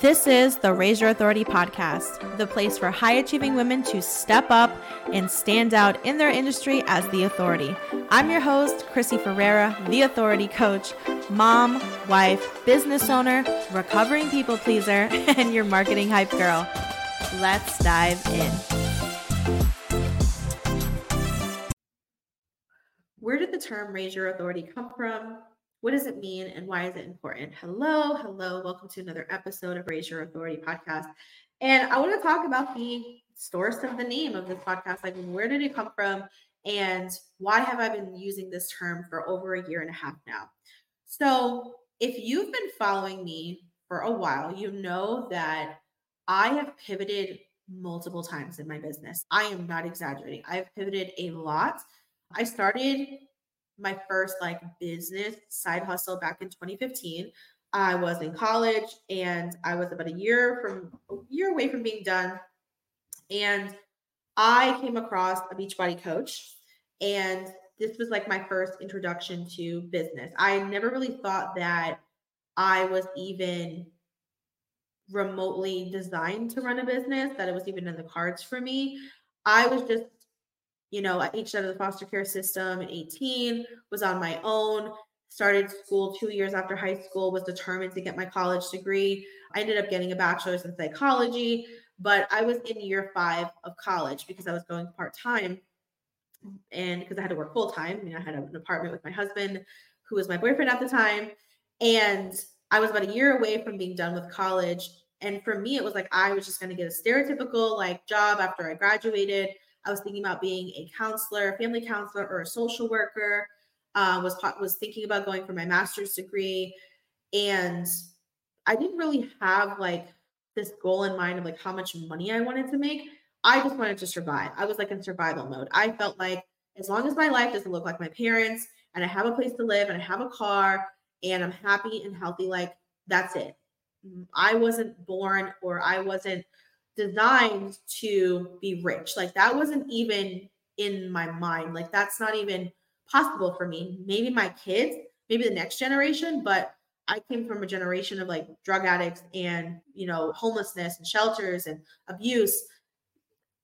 This is the Raise Your Authority podcast, the place for high achieving women to step up and stand out in their industry as the authority. I'm your host, Chrissy Ferreira, the authority coach, mom, wife, business owner, recovering people pleaser, and your marketing hype girl. Let's dive in. Where did the term raise your authority come from? What does it mean and why is it important? Hello, hello. Welcome to another episode of Raise Your Authority podcast. And I want to talk about the source of the name of this podcast. Like, where did it come from? And why have I been using this term for over a year and a half now? So, if you've been following me for a while, you know that I have pivoted multiple times in my business. I am not exaggerating. I've pivoted a lot. I started my first like business side hustle back in 2015. I was in college and I was about a year from a year away from being done. And I came across a Beachbody coach and this was like my first introduction to business. I never really thought that I was even remotely designed to run a business, that it was even in the cards for me. I was just you know, I aged out of the foster care system at 18, was on my own, started school two years after high school, was determined to get my college degree. I ended up getting a bachelor's in psychology, but I was in year five of college because I was going part time and because I had to work full time. I mean, I had an apartment with my husband, who was my boyfriend at the time. And I was about a year away from being done with college. And for me, it was like I was just going to get a stereotypical like job after I graduated I was thinking about being a counselor, family counselor, or a social worker. Uh, was was thinking about going for my master's degree, and I didn't really have like this goal in mind of like how much money I wanted to make. I just wanted to survive. I was like in survival mode. I felt like as long as my life doesn't look like my parents and I have a place to live and I have a car and I'm happy and healthy, like that's it. I wasn't born or I wasn't designed to be rich. Like that wasn't even in my mind. Like that's not even possible for me. Maybe my kids, maybe the next generation, but I came from a generation of like drug addicts and, you know, homelessness and shelters and abuse.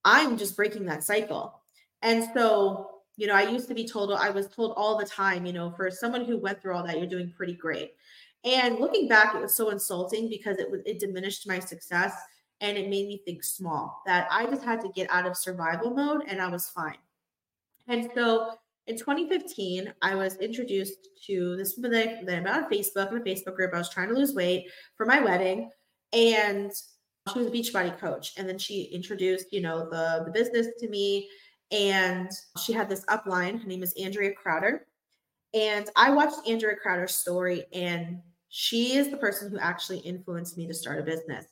I'm just breaking that cycle. And so, you know, I used to be told, I was told all the time, you know, for someone who went through all that, you're doing pretty great. And looking back, it was so insulting because it was it diminished my success and it made me think small that I just had to get out of survival mode and I was fine. And so in 2015, I was introduced to this that I met on Facebook in a Facebook group. I was trying to lose weight for my wedding, and she was a Beachbody coach. And then she introduced, you know, the the business to me, and she had this upline. Her name is Andrea Crowder, and I watched Andrea Crowder's story, and she is the person who actually influenced me to start a business.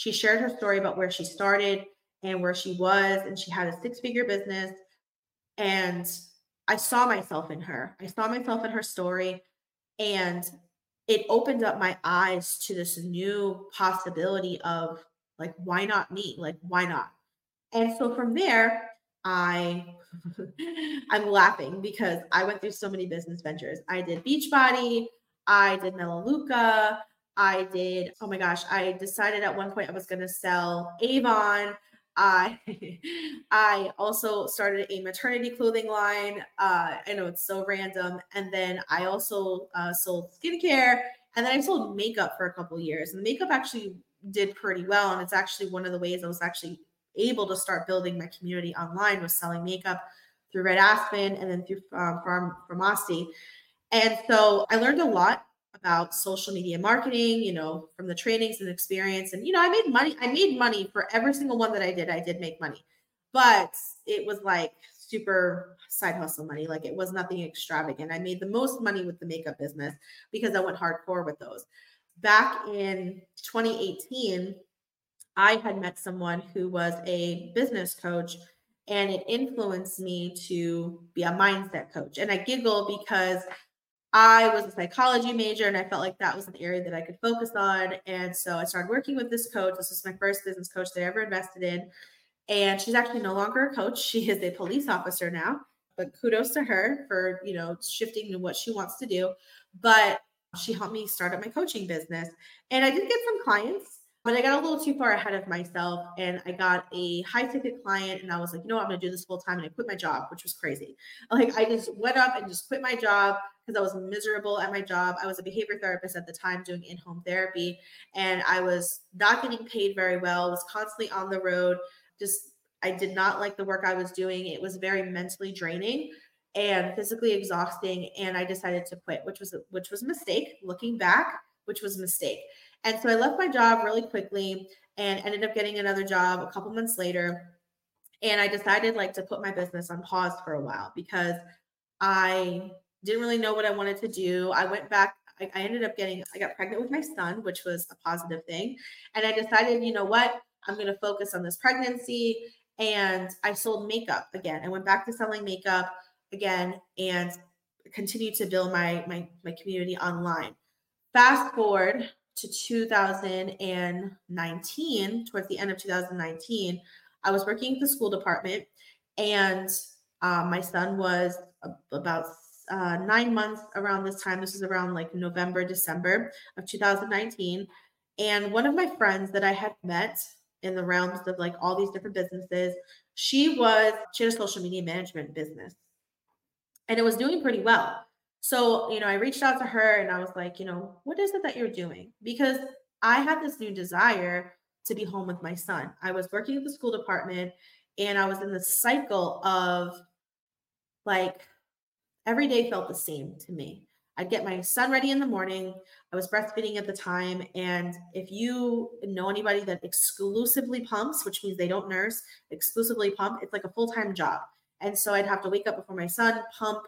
She shared her story about where she started and where she was, and she had a six figure business. And I saw myself in her. I saw myself in her story, and it opened up my eyes to this new possibility of like, why not me? Like, why not? And so from there, I I'm laughing because I went through so many business ventures. I did Beachbody, I did Melaleuca, I did, oh my gosh, I decided at one point I was going to sell Avon. I I also started a maternity clothing line. Uh, I know it's so random. And then I also uh, sold skincare. And then I sold makeup for a couple years. And makeup actually did pretty well. And it's actually one of the ways I was actually able to start building my community online was selling makeup through Red Aspen and then through um, from Farmasi. And so I learned a lot about social media marketing, you know, from the trainings and experience. And, you know, I made money. I made money for every single one that I did. I did make money, but it was like super side hustle money. Like it was nothing extravagant. I made the most money with the makeup business because I went hardcore with those. Back in 2018, I had met someone who was a business coach and it influenced me to be a mindset coach. And I giggle because I was a psychology major and I felt like that was an area that I could focus on. And so I started working with this coach. This was my first business coach that I ever invested in. And she's actually no longer a coach. She is a police officer now. But kudos to her for, you know, shifting to what she wants to do. But she helped me start up my coaching business. And I did get some clients. But I got a little too far ahead of myself and I got a high ticket client and I was like, you know what, I'm gonna do this full time. And I quit my job, which was crazy. Like I just went up and just quit my job because I was miserable at my job. I was a behavior therapist at the time doing in-home therapy and I was not getting paid very well, was constantly on the road. Just I did not like the work I was doing. It was very mentally draining and physically exhausting and I decided to quit, which was which was a mistake looking back, which was a mistake. And so I left my job really quickly and ended up getting another job a couple months later. And I decided like to put my business on pause for a while because I didn't really know what I wanted to do. I went back I, ended up getting I got pregnant with my son, which was a positive thing. And I decided, you know what? I'm going to focus on this pregnancy and I sold makeup again. I went back to selling makeup again and continued to build my my my community online. Fast forward to 2019, towards the end of 2019, I was working at the school department, and um, my son was about uh, nine months around this time. This is around like November, December of 2019. And one of my friends that I had met in the realms of like all these different businesses, she was, she had a social media management business and it was doing pretty well. So, you know, I reached out to her and I was like, you know, what is it that you're doing? Because I had this new desire to be home with my son. I was working at the school department and I was in the cycle of like every day felt the same to me. I'd get my son ready in the morning. I was breastfeeding at the time. And if you know anybody that exclusively pumps, which means they don't nurse, exclusively pump, it's like a full time job. And so I'd have to wake up before my son, pump,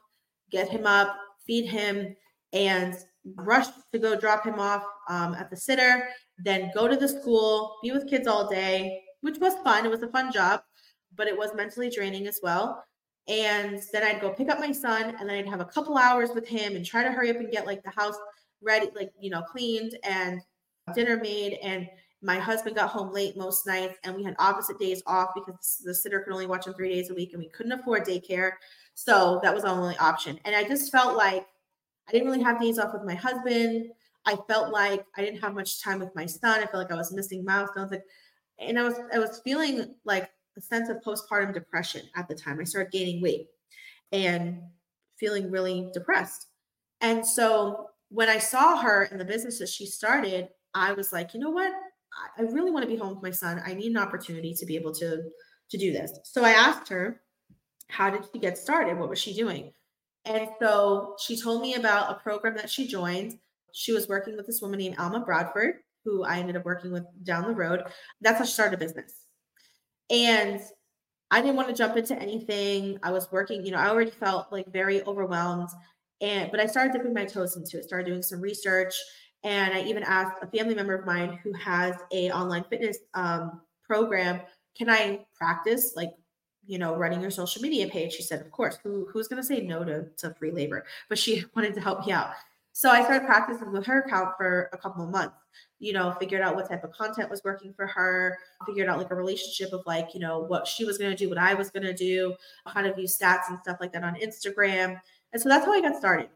get him up, feed him, and rush to go drop him off um, at the sitter, then go to the school, be with kids all day, which was fun. It was a fun job, but it was mentally draining as well. And then I'd go pick up my son, and then I'd have a couple hours with him and try to hurry up and get like the house ready, like, you know, cleaned and dinner made. And my husband got home late most nights, and we had opposite days off because the sitter could only watch him three days a week, and we couldn't afford daycare. So that was our only option. And I just felt like I didn't really have days off with my husband. I felt like I didn't have much time with my son. I felt like I was missing milestones. Like, and I was I was feeling like a sense of postpartum depression at the time. I started gaining weight and feeling really depressed. And so when I saw her in the business that she started, I was like, you know what? I really want to be home with my son. I need an opportunity to be able to to do this. So I asked her, how did she get started? What was she doing? And so she told me about a program that she joined. She was working with this woman named Alma Bradford, who I ended up working with down the road. That's how she started a business. And I didn't want to jump into anything. I was working, you know, I already felt like very overwhelmed. And but I started dipping my toes into it, started doing some research. And I even asked a family member of mine who has a online fitness um, program, can I practice like you know, running your social media page. She said, of course, who, who's going to say no to, to free labor? But she wanted to help me out. So I started practicing with her account for a couple of months, you know, figured out what type of content was working for her, figured out like a relationship of like, you know, what she was going to do, what I was going to do, how to view stats and stuff like that on Instagram. And so that's how I got started.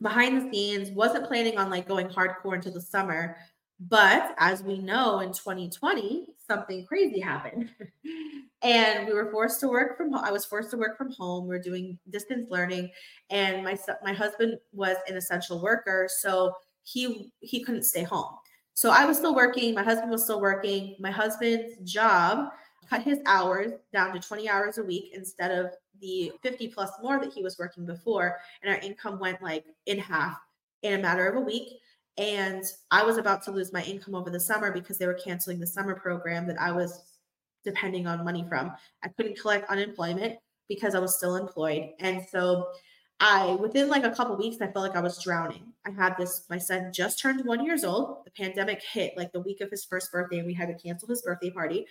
Behind the scenes, wasn't planning on like going hardcore into the summer. But as we know in 2020, something crazy happened. and we were forced to work from home. I was forced to work from home. We are doing distance learning, and my my husband was an essential worker, so he he couldn't stay home. So I was still working. My husband was still working. My husband's job cut his hours down to 20 hours a week instead of the 50 plus more that he was working before, and our income went like in half in a matter of a week. And I was about to lose my income over the summer because they were canceling the summer program that I was depending on money from. I couldn't collect unemployment because I was still employed. And so I within like a couple weeks, I felt like I was drowning. I had this, my son just turned one years old. The pandemic hit like the week of his first birthday, and we had to cancel his birthday party.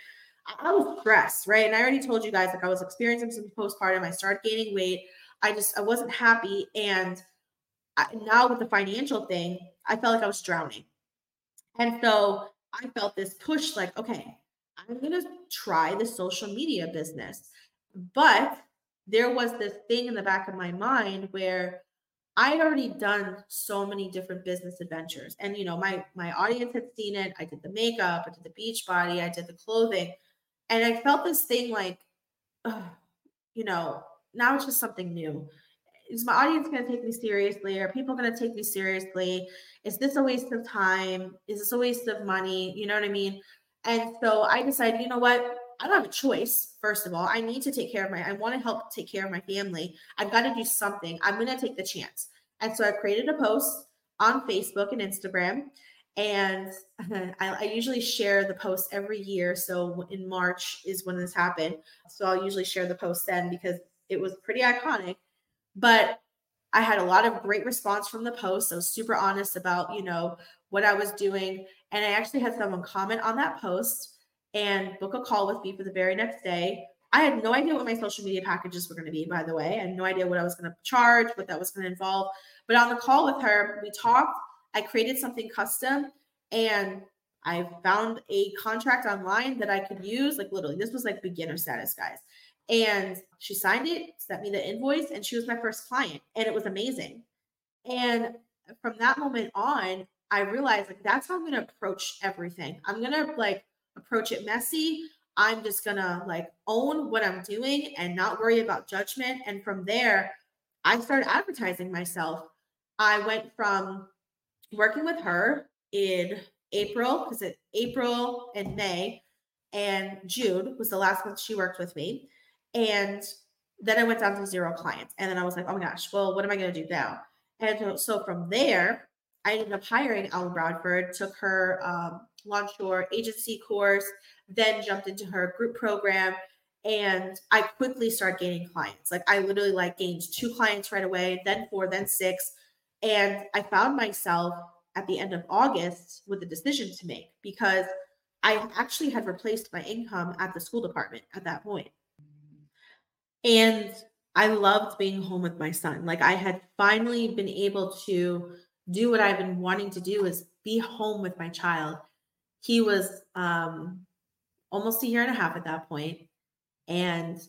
I, I was stressed, right? And I already told you guys like I was experiencing some postpartum. I started gaining weight. I just I wasn't happy. And I, now with the financial thing, I felt like I was drowning. And so I felt this push like, okay, I'm to try the social media business. But there was this thing in the back of my mind where I'd already done so many different business adventures. And you know, my my audience had seen it. I did the makeup, I did the beach body, I did the clothing. And I felt this thing like, you know, now it's just something new. Is my audience going to take me seriously? Are people going to take me seriously? Is this a waste of time? Is this a waste of money? You know what I mean? And so I decided, you know what? I don't have a choice. First of all, I need to take care of my, I want to help take care of my family. I've got to do something. I'm going to take the chance. And so I created a post on Facebook and Instagram. And I, I, usually share the post every year. So in March is when this happened. So I'll usually share the post then because it was pretty iconic. But I had a lot of great response from the post. I was super honest about, you know, what I was doing. And I actually had someone comment on that post and book a call with me for the very next day. I had no idea what my social media packages were going to be, by the way. I had no idea what I was going to charge, what that was going to involve. But on the call with her, we talked. I created something custom and I found a contract online that I could use. Like literally, this was like beginner status, guys. And she signed it, sent me the invoice, and she was my first client. And it was amazing. And from that moment on, I realized like that's how I'm gonna approach everything. I'm gonna like approach it messy. I'm just gonna like own what I'm doing and not worry about judgment. And from there, I started advertising myself. I went from working with her in April, because it April and May and June was the last month she worked with me. And then I went down to zero clients. And then I was like, oh my gosh, well, what am I going to do now? And so from there, I ended up hiring Ellen Bradford, took her um, launch your agency course, then jumped into her group program. And I quickly started gaining clients. Like I literally like gained two clients right away, then four, then six. And I found myself at the end of August with a decision to make because I actually had replaced my income at the school department at that point. And I loved being home with my son. Like I had finally been able to do what I've been wanting to do is be home with my child. He was um almost a year and a half at that point and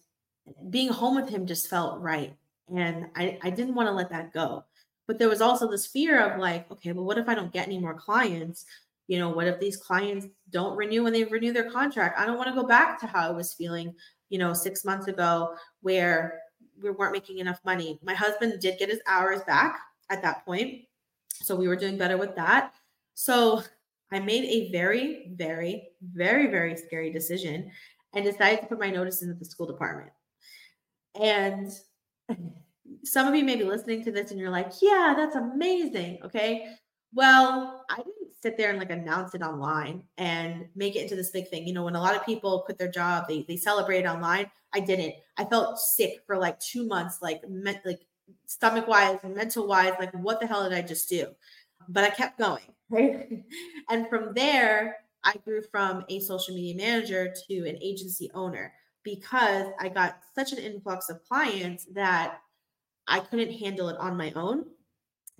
being home with him just felt right and I, I didn't want to let that go but there was also this fear of like okay well what if i don't get any more clients? You know what if these clients don't renew when they renew their contract? I don't want to go back to how i was feeling you know six months ago where we weren't making enough money. My husband did get his hours back at that point so we were doing better with that. So i made a very very very very scary decision and decided to put my notice in the school department. And some of you may be listening to this and you're like, yeah, that's amazing. Okay. Well, I didn't sit there and like announce it online and make it into this big thing. You know, when a lot of people quit their job, they they celebrate online. I didn't. I felt sick for like two months, like me- like stomach wise and mental wise. Like, what the hell did I just do? But I kept going. Right. and from there, I grew from a social media manager to an agency owner because I got such an influx of clients that I couldn't handle it on my own.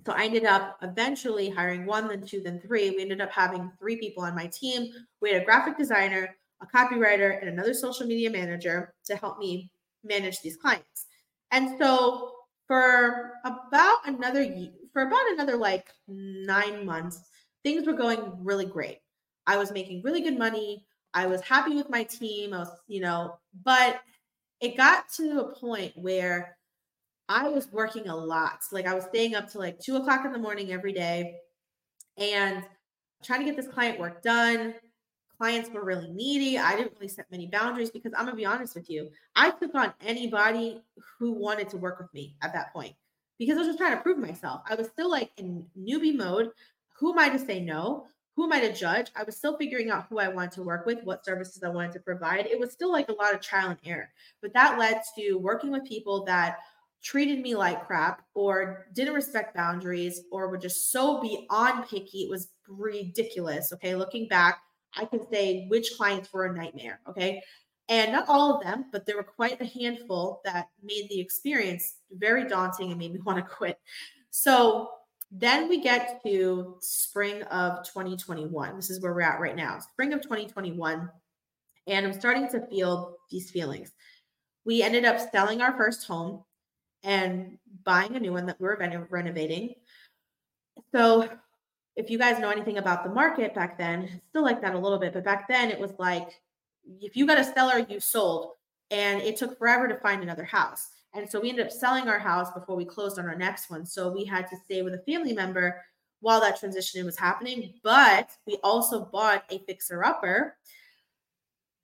So I ended up eventually hiring one, then two, then three. We ended up having three people on my team. We had a graphic designer, a copywriter, and another social media manager to help me manage these clients. And so for about another for about another like nine months, things were going really great. I was making really good money. I was happy with my team. I was, you know, but it got to a point where I was working a lot. Like I was staying up to like two o'clock in the morning every day and trying to get this client work done. Clients were really needy. I didn't really set many boundaries because I'm gonna be honest with you. I took on anybody who wanted to work with me at that point because I was just trying to prove myself. I was still like in newbie mode. Who am I to say no? Who am I to judge? I was still figuring out who I wanted to work with, what services I wanted to provide. It was still like a lot of trial and error, but that led to working with people that treated me like crap or didn't respect boundaries or were just so beyond picky. It was ridiculous. Okay. Looking back, I can say which clients were a nightmare. Okay. And not all of them, but there were quite a handful that made the experience very daunting and made me want to quit. So then we get to spring of 2021. This is where we're at right now, spring of 2021. And I'm starting to feel these feelings. We ended up selling our first home and buying a new one that we were renovating. So if you guys know anything about the market back then, still like that a little bit, but back then it was like if you got a seller, you sold, and it took forever to find another house. And so we ended up selling our house before we closed on our next one. So we had to stay with a family member while that transition was happening. But we also bought a fixer upper,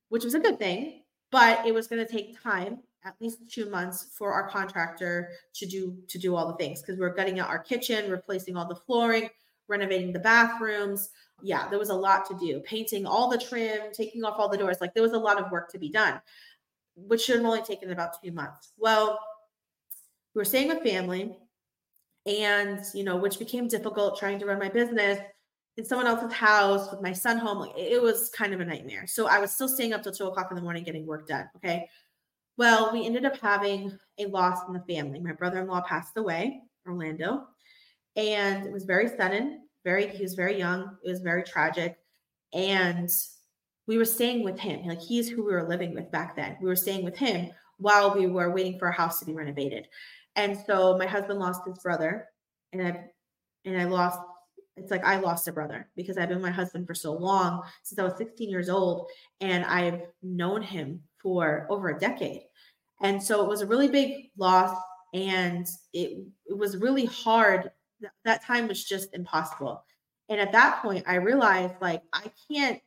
which was a good thing, but it was going to take time at least two months for our contractor to do to do all the things because we're gutting out our kitchen replacing all the flooring renovating the bathrooms yeah there was a lot to do painting all the trim taking off all the doors like there was a lot of work to be done which should have only taken about two months. Well, we were staying with family, and you know, which became difficult trying to run my business in someone else's house with my son home. Like it was kind of a nightmare. So I was still staying up till two o'clock in the morning getting work done. Okay. Well, we ended up having a loss in the family. My brother-in-law passed away, Orlando, and it was very sudden. Very, he was very young. It was very tragic, and we were staying with him. Like he's who we were living with back then. We were staying with him while we were waiting for our house to be renovated. And so my husband lost his brother, and I and I lost. It's like I lost a brother because I've been my husband for so long since I was 16 years old, and I've known him for over a decade. And so it was a really big loss, and it it was really hard. That time was just impossible. And at that point, I realized like I can't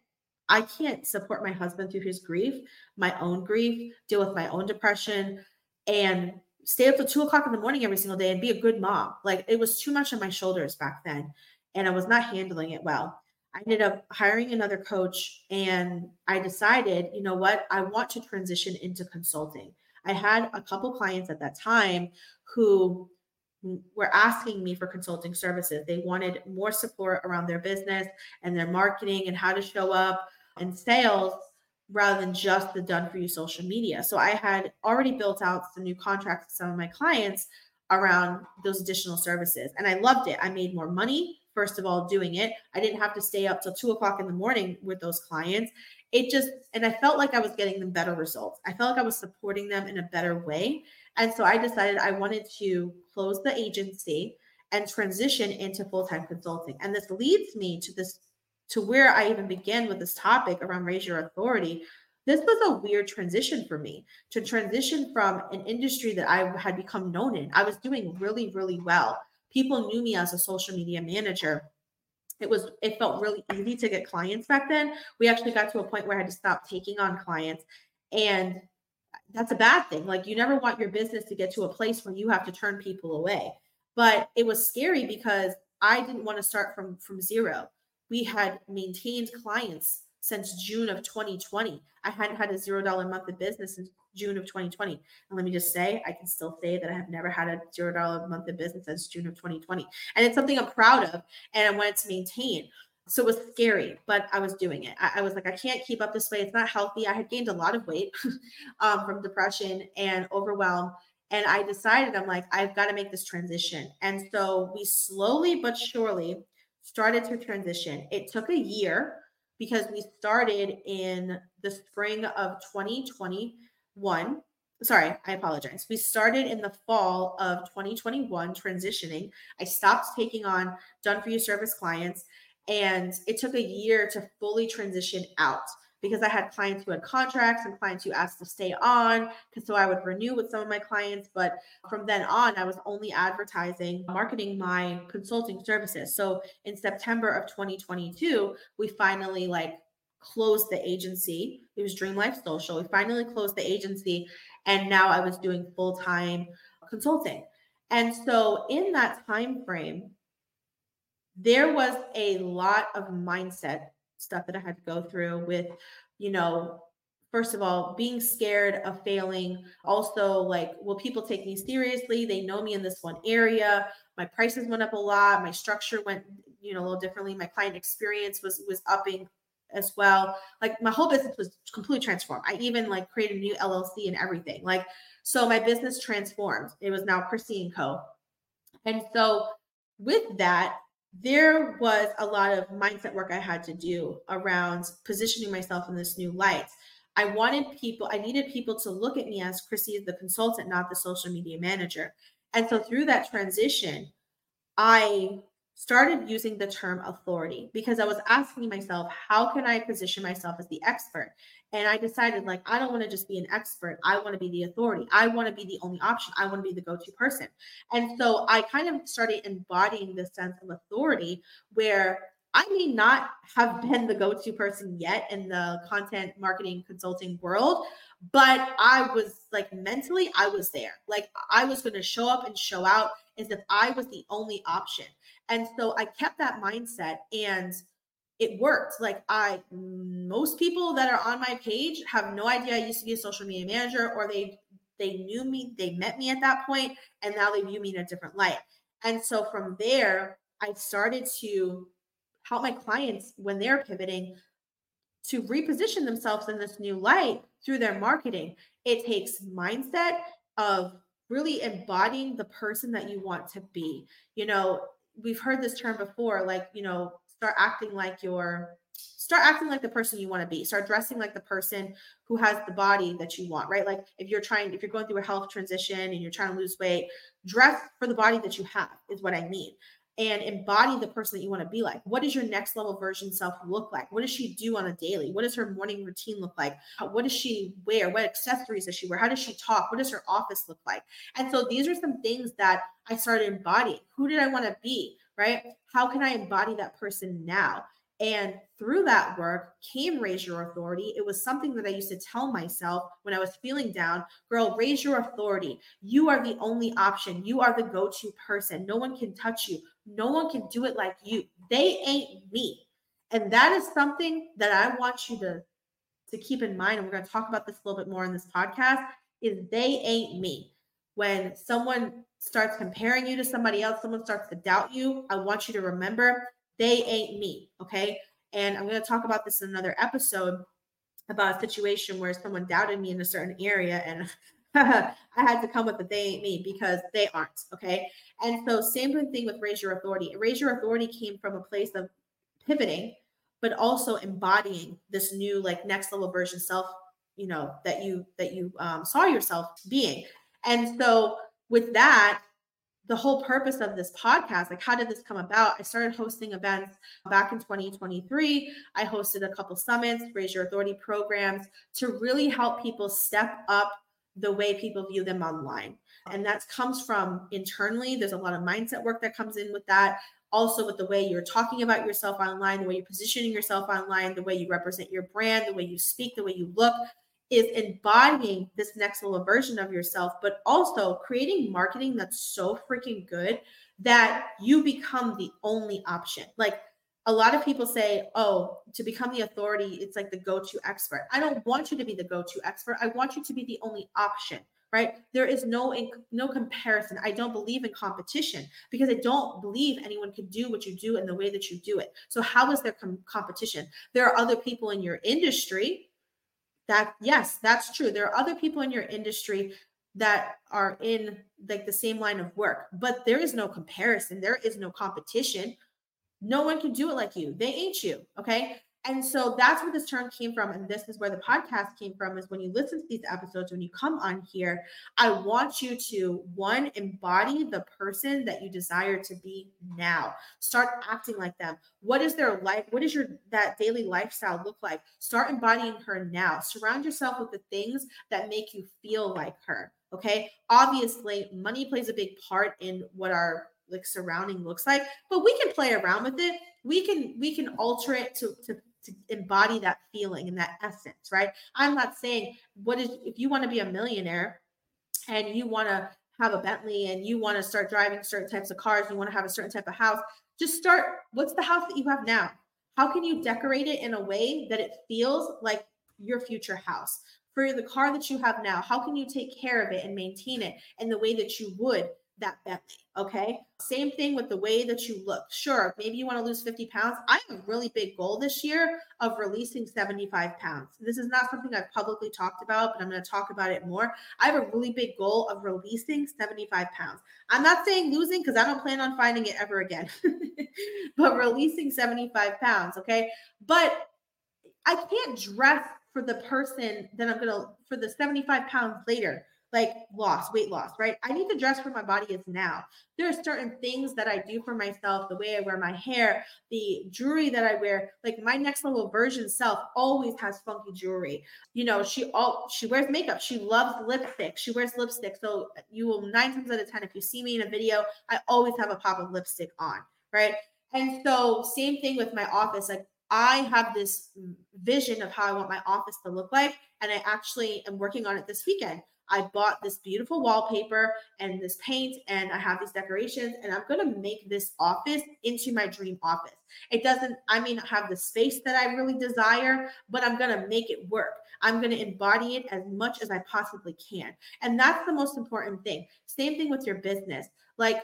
I can't support my husband through his grief, my own grief, deal with my own depression, and stay up till two o'clock in the morning every single day and be a good mom. Like it was too much on my shoulders back then, and I was not handling it well. I ended up hiring another coach, and I decided, you know what, I want to transition into consulting. I had a couple clients at that time who were asking me for consulting services. They wanted more support around their business and their marketing and how to show up and sales rather than just the done for you social media. So I had already built out some new contracts with some of my clients around those additional services. And I loved it. I made more money, first of all, doing it. I didn't have to stay up till two o'clock in the morning with those clients. It just, and I felt like I was getting them better results. I felt like I was supporting them in a better way. And so I decided I wanted to close the agency and transition into full time consulting. And this leads me to this to where I even began with this topic around raise your authority, this was a weird transition for me to transition from an industry that I had become known in. I was doing really, really well. People knew me as a social media manager. It was, it felt really easy to get clients back then. We actually got to a point where I had to stop taking on clients. And that's a bad thing. Like, you never want your business to get to a place where you have to turn people away. But it was scary because I didn't want to start from from zero we had maintained clients since June of 2020. I hadn't had a zero dollar month of business since June of 2020. And let me just say, I can still say that I have never had a zero dollar month of business since June of 2020. And it's something I'm proud of and I wanted to maintain. So it was scary, but I was doing it. I, I, was like, I can't keep up this way. It's not healthy. I had gained a lot of weight um, from depression and overwhelm. And I decided, I'm like, I've got to make this transition. And so we slowly but surely started to transition. It took a year because we started in the spring of 2021. Sorry, I apologize. We started in the fall of 2021 transitioning. I stopped taking on done for you service clients and it took a year to fully transition out because I had clients who had contracts and clients who asked to stay on. So I would renew with some of my clients. But from then on, I was only advertising, marketing my consulting services. So in September of 2022, we finally like closed the agency. It was Dream Life Social. We finally closed the agency. And now I was doing full time consulting. And so in that time frame, there was a lot of mindset stuff that I had to go through with, you know, first of all, being scared of failing. Also, like, will people take me seriously? They know me in this one area. My prices went up a lot. My structure went, you know, a little differently. My client experience was was upping as well. Like my whole business was completely transformed. I even like created a new LLC and everything. Like, so my business transformed. It was now Chrissy and Co. And so with that, there was a lot of mindset work I had to do around positioning myself in this new light. I wanted people, I needed people to look at me as Chrissy, the consultant, not the social media manager. And so through that transition, I started using the term authority because I was asking myself, how can I position myself as the expert? And I decided, like, I don't want to just be an expert. I want to be the authority. I want to be the only option. I want to be the go to person. And so I kind of started embodying this sense of authority where I may not have been the go to person yet in the content marketing consulting world, but I was like mentally, I was there. Like I was going to show up and show out as if I was the only option. And so I kept that mindset and it worked. Like I most people that are on my page have no idea I used to be a social media manager or they they knew me, they met me at that point and now they view me in a different light. And so from there, I started to help my clients when they're pivoting to reposition themselves in this new light through their marketing. It takes mindset of really embodying the person that you want to be. You know, we've heard this term before like, you know, start acting like your start acting like the person you want to be start dressing like the person who has the body that you want right? Like if you're trying if you're going through a health transition and you're trying to lose weight dress for the body that you have is what i mean and embody the person that you want to be like. What does your next level version self look like? What does she do on a daily? What does her morning routine look like? Uh, what does she wear? What accessories does she wear? How does she talk? What does her office look like? And so these are some things that I started embodying. Who did I want to be? Right? How can I embody that person now? And through that work came Raise Your Authority. It was something that I used to tell myself when I was feeling down girl, raise your authority. You are the only option. You are the go to person. No one can touch you. No one can do it like you. They ain't me. And that is something that I want you to, to keep in mind. And we're going to talk about this a little bit more in this podcast is they ain't me. When someone starts comparing you to somebody else, someone starts to doubt you, I want you to remember they ain't me. Okay. And I'm going to talk about this in another episode about a situation where someone doubted me in a certain area and I had to come with the they ain't me because they aren't. Okay. And so, same thing with Raise Your Authority. Raise Your Authority came from a place of pivoting, but also embodying this new, like, next level version self, you know, that you, that you um, saw yourself being. And so, with that, the whole purpose of this podcast like how did this come about i started hosting events back in 2023 i hosted a couple summits raise your authority programs to really help people step up the way people view them online and that comes from internally there's a lot of mindset work that comes in with that also with the way you're talking about yourself online the way you're positioning yourself online the way you represent your brand the way you speak the way you look is embodying this next level version of yourself, but also creating marketing that's so freaking good that you become the only option. Like a lot of people say, oh, to become the authority, it's like the go to expert. I don't want you to be the go to expert. I want you to be the only option. Right? There is no no comparison. I don't believe in competition because I don't believe anyone can do what you do in the way that you do it. So how is there com- competition? There are other people in your industry that yes that's true there are other people in your industry that are in like the same line of work but there is no comparison there is no competition no one can do it like you they ain't you okay and so that's where this term came from. And this is where the podcast came from is when you listen to these episodes, when you come on here, I want you to one, embody the person that you desire to be now. Start acting like them. What is their life? What is your that daily lifestyle look like? Start embodying her now. Surround yourself with the things that make you feel like her. Okay. Obviously, money plays a big part in what our like surrounding looks like, but we can play around with it. We can we can alter it to to to embody that feeling and that essence, right? I'm not saying what is if you want to be a millionaire and you want to have a Bentley and you want to start driving certain types of cars, you want to have a certain type of house, just start what's the house that you have now? How can you decorate it in a way that it feels like your future house? For the car that you have now, how can you take care of it and maintain it in the way that you would that Bentley. Okay. Same thing with the way that you look. Sure, maybe you want to lose 50 pounds. I have a really big goal this year of releasing 75 pounds. This is not something I've publicly talked about, but I'm going to talk about it more. I have a really big goal of releasing 75 pounds. I'm not saying losing because I don't plan on finding it ever again, but releasing 75 pounds. Okay. But I can't dress for the person that I'm going to, for the 75 pounds later like loss, weight loss, right? I need to dress for my body is now. There are certain things that I do for myself, the way I wear my hair, the jewelry that I wear. Like my next level version self always has funky jewelry. You know, she all she wears makeup. She loves lipstick. She wears lipstick. So you will nine times out of ten, if you see me in a video, I always have a pop of lipstick on, right? And so same thing with my office. Like I have this vision of how I want my office to look like, and I actually am working on it this weekend. I bought this beautiful wallpaper and this paint, and I have these decorations, and I'm to make this office into my dream office. It doesn't, I not have the space that I really desire, but I'm to make it work. I'm to embody it as much as I possibly can. And that's the most important thing. Same thing with your business. Like,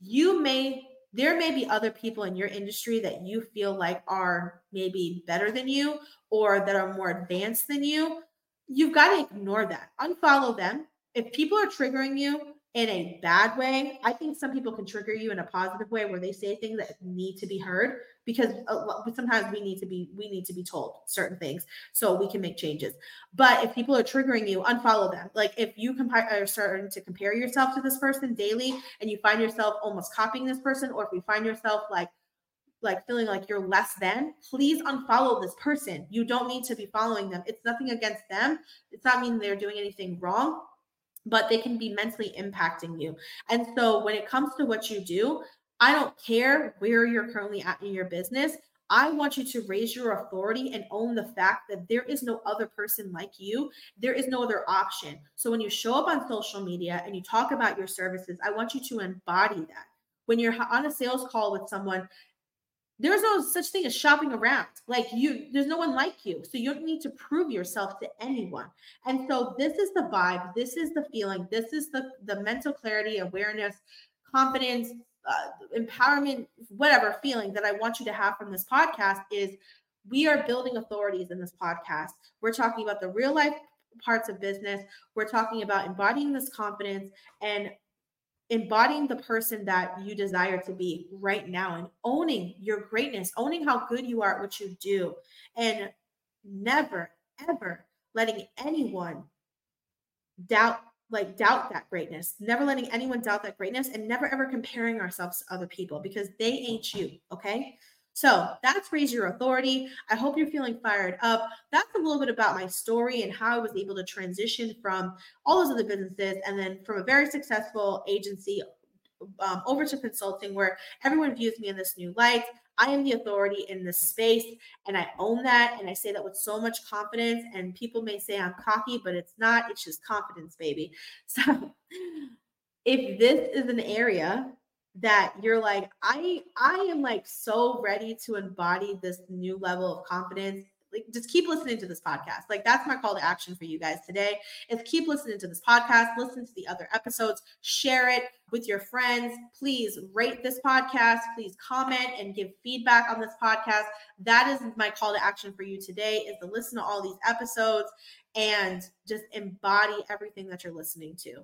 you may there may be other people in your industry that you feel like are maybe better than you or that are more advanced than you you've got to ignore that. Unfollow them. If people are triggering you in a bad way, I think some people can trigger you in a positive way where they say things that need to be heard because uh, sometimes we need to be we need to be told certain things so we can make changes. But if people are triggering you, unfollow them. Like if you are starting to compare yourself to this person daily and you find yourself almost copying this person or if you find yourself like like feeling like you're less than, please unfollow this person. You don't need to be following them. It's nothing against them. It's not mean they're doing anything wrong, but they can be mentally impacting you. And so when it comes to what you do, I don't care where you're currently at in your business. I want you to raise your authority and own the fact that there is no other person like you. There is no other option. So when you show up on social media and you talk about your services, I want you to embody that. When you're on a sales call with someone, there's no such thing as shopping around. Like you, there's no one like you. So you don't need to prove yourself to anyone. And so this is the vibe, this is the feeling, this is the the mental clarity, awareness, confidence, uh, empowerment, whatever feeling that I want you to have from this podcast is we are building authorities in this podcast. We're talking about the real life parts of business. We're talking about embodying this confidence and embodying the person that you desire to be right now and owning your greatness, owning how good you are at what you do, and never, ever letting anyone doubt like doubt that greatness. Never letting anyone doubt that greatness and never ever comparing ourselves to other people because they ain't you okay so that's Raise Your Authority. I hope you're feeling fired up. That's a little bit about my story and how I was able to transition from all those other businesses and then from a very successful agency um, over to consulting where everyone views me in this new light. I am the authority in this space and I own that. And I say that with so much confidence. And people may say I'm cocky, but it's not. It's just confidence, baby. So if this is an area that you're like i i am like so ready to embody this new level of confidence. Like just keep listening to this podcast. Like that's my call to action for you guys today is keep listening to this podcast listen to the other episodes share it with your friends. Please rate this podcast. Please comment and give feedback on this podcast. That is my call to action for you today is to listen to all these episodes and just embody everything that you're listening to